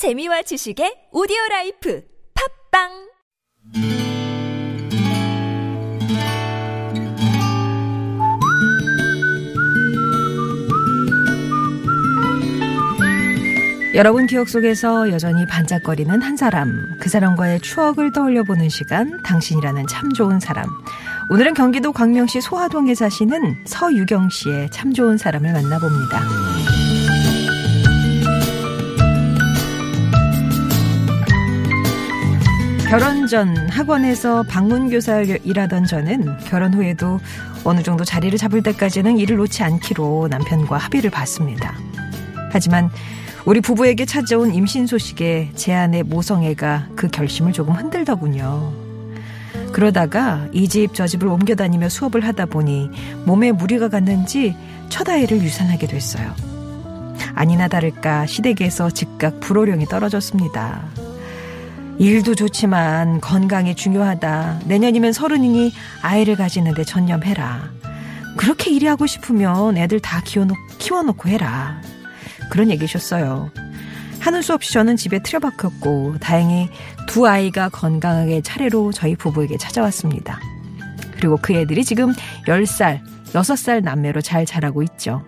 재미와 지식의 오디오 life 팟빵 여러분 기억 속에서 여전히 반짝거리는 한 사람, 그 사람과의 추억을 떠올려 보는 시간, 당신이라는 참 좋은 사람. 오늘은 경기도 광명시 소하동에 사시는 서유경 씨의 참 좋은 사람을 만나봅니다. 결혼 전 학원에서 방문교사를 일하던 저는 결혼 후에도 어느 정도 자리를 잡을 때까지는 일을 놓지 않기로 남편과 합의를 봤습니다. 하지만 우리 부부에게 찾아온 임신 소식에 제 아내 모성애가 그 결심을 조금 흔들더군요. 그러다가 이 집 저 집을 옮겨 다니며 수업을 하다 보니 몸에 무리가 갔는지 첫 아이를 유산하게 됐어요. 아니나 다를까 시댁에서 즉각 불호령이 떨어졌습니다. 일도 좋지만 건강이 중요하다. 내년이면 서른이니 아이를 가지는데 전념해라. 그렇게 일이 하고 싶으면 애들 다 키워놓, 키워놓고 해라. 그런 얘기셨어요. 하는 수 없이 저는 집에 틀어박혔고 다행히 두 아이가 건강하게 차례로 저희 부부에게 찾아왔습니다. 그리고 그 애들이 지금 10살, 6살 남매로 잘 자라고 있죠.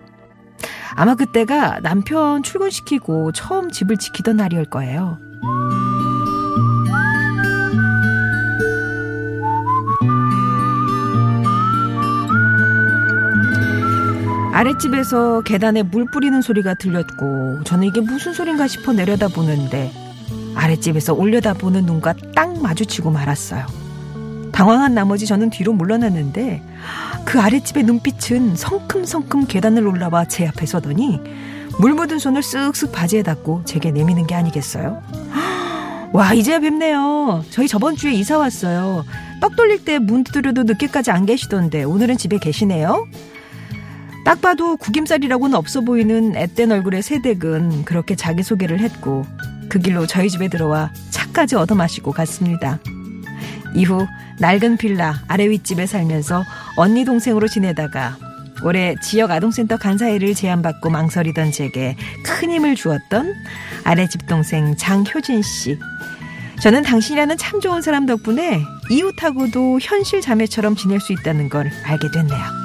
아마 그때가 남편 출근시키고 처음 집을 지키던 날이올 거예요. 아랫집에서 계단에 물 뿌리는 소리가 들렸고 저는 이게 무슨 소린가 싶어 내려다보는데 아랫집에서 올려다보는 눈과 딱 마주치고 말았어요. 당황한 나머지 저는 뒤로 물러났는데 그 아랫집의 눈빛은 성큼성큼 계단을 올라와 제 앞에 서더니 물 묻은 손을 쓱쓱 바지에 닿고 제게 내미는 게 아니겠어요? 와 이제야 뵙네요. 저희 저번 주에 이사 왔어요. 떡 돌릴 때 문 두드려도 늦게까지 안 계시던데 오늘은 집에 계시네요? 딱 봐도 구김살이라고는 없어 보이는 앳된 얼굴의 새댁은 그렇게 자기소개를 했고 그 길로 저희 집에 들어와 차까지 얻어 마시고 갔습니다. 이후 낡은 빌라 아래 윗집에 살면서 언니 동생으로 지내다가 올해 지역 아동센터 간사회를 제안받고 망설이던 제게 큰 힘을 주었던 아래 집 동생 장효진 씨. 저는 당신이라는 참 좋은 사람 덕분에 이웃하고도 현실 자매처럼 지낼 수 있다는 걸 알게 됐네요.